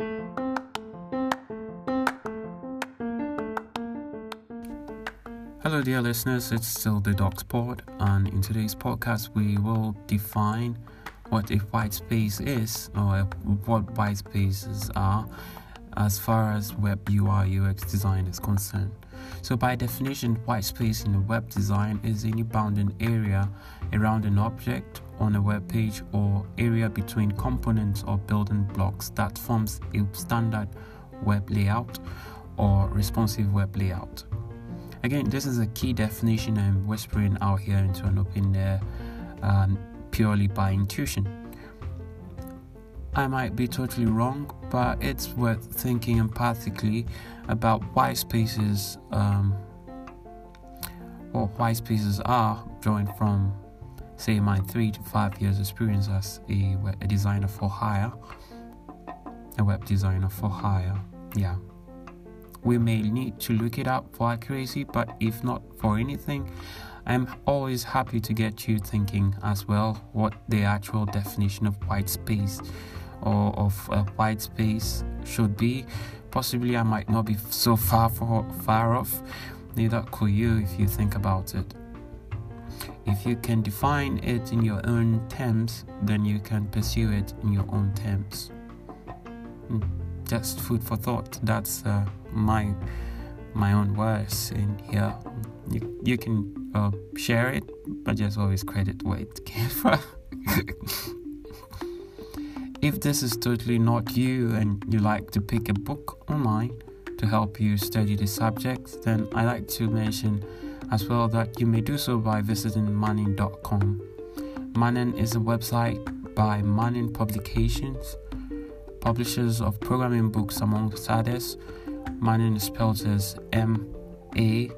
Hello, dear listeners, it's still the DocSport, and in today's podcast, we will define what a white space is or what white spaces are as far as web UI UX design is concerned. So, by definition, white space in web design is any bounding area around an object on a web page or area between components or building blocks that forms a standard web layout or responsive web layout. Again, this is a key definition I'm whispering out here into an open air um, purely by intuition. I might be totally wrong, but it's worth thinking empathically about white spaces, um, what white spaces are, drawing from, say, my three to five years experience as a, a designer for hire, a web designer for hire. Yeah. We may need to look it up for accuracy, but if not for anything, I'm always happy to get you thinking as well what the actual definition of white space or of a white space should be. Possibly, I might not be so far for, far off. Neither could you if you think about it. If you can define it in your own terms, then you can pursue it in your own terms. Hmm, just food for thought. That's uh, my my own words in here. You, you can uh, share it, but just always credit where it came from. If this is totally not you and you like to pick a book online to help you study the subject, then I like to mention as well that you may do so by visiting manning.com. Manning is a website by Manning Publications, publishers of programming books amongst others Manning is spelled as M A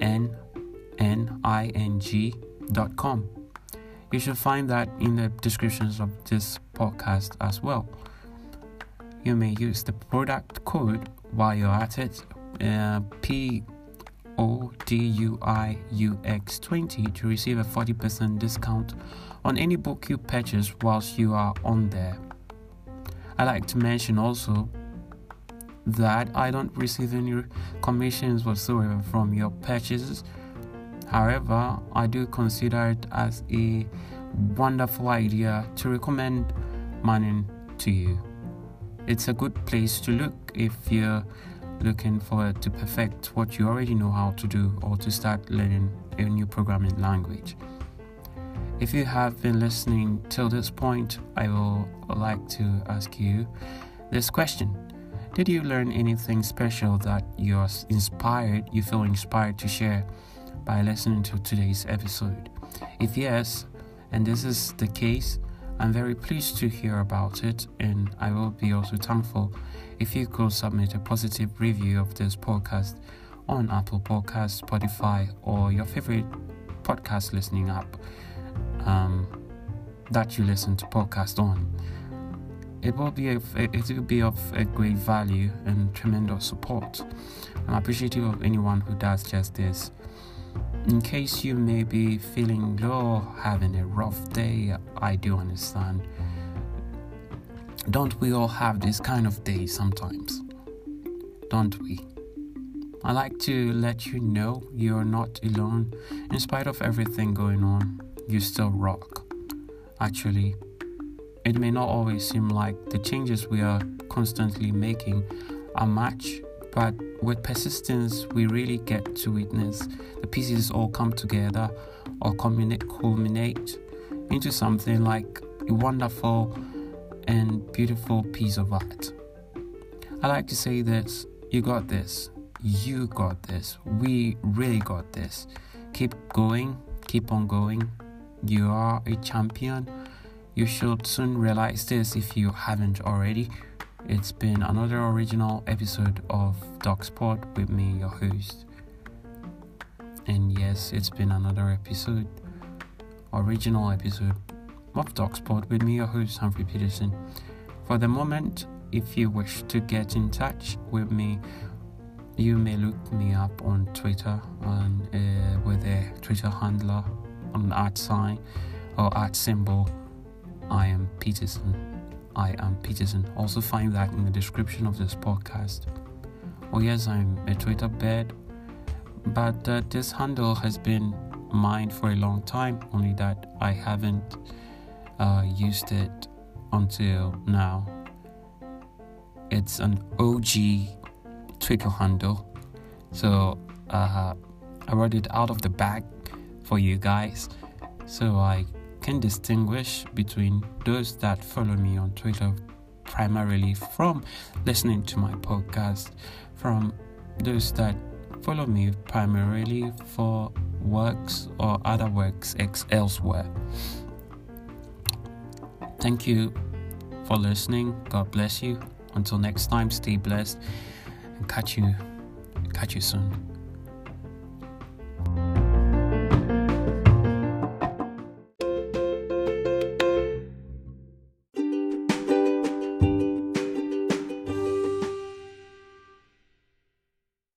N N I N G dot com. You should find that in the descriptions of this podcast as well. You may use the product code while you're at it, uh, P O D U I U X 20 to receive a 40% discount on any book you purchase whilst you are on there. I like to mention also that I don't receive any commissions whatsoever from your purchases. However, I do consider it as a wonderful idea to recommend Manning to you. It's a good place to look if you're looking for to perfect what you already know how to do or to start learning a new programming language. If you have been listening till this point, I will like to ask you this question did you learn anything special that you're inspired, you feel inspired to share by listening to today's episode? If yes, and this is the case, I'm very pleased to hear about it, and I will be also thankful if you could submit a positive review of this podcast on Apple Podcasts, Spotify, or your favorite podcast listening app um, that you listen to podcast on it will be a, it will be of a great value and tremendous support. I'm appreciative of anyone who does just this. In case you may be feeling low, having a rough day, I do understand. Don't we all have this kind of day sometimes? Don't we? I like to let you know you're not alone. In spite of everything going on, you still rock. Actually, it may not always seem like the changes we are constantly making are much, but with persistence, we really get to witness the pieces all come together or culminate into something like a wonderful and beautiful piece of art. I like to say this you got this, you got this, we really got this. Keep going, keep on going. You are a champion you should soon realize this if you haven't already. It's been another original episode of DocSport with me, your host. And yes, it's been another episode, original episode of DocSport with me, your host, Humphrey Peterson. For the moment, if you wish to get in touch with me, you may look me up on Twitter and uh, with a Twitter handler on art sign or art symbol I am Peterson. I am Peterson. Also find that in the description of this podcast. Oh yes, I'm a Twitter bed, but uh, this handle has been mine for a long time. Only that I haven't uh, used it until now. It's an OG Twitter handle, so uh, I wrote it out of the bag for you guys, so I can distinguish between those that follow me on Twitter primarily from listening to my podcast, from those that follow me primarily for works or other works ex- elsewhere. Thank you for listening. God bless you. Until next time, stay blessed and catch you catch you soon.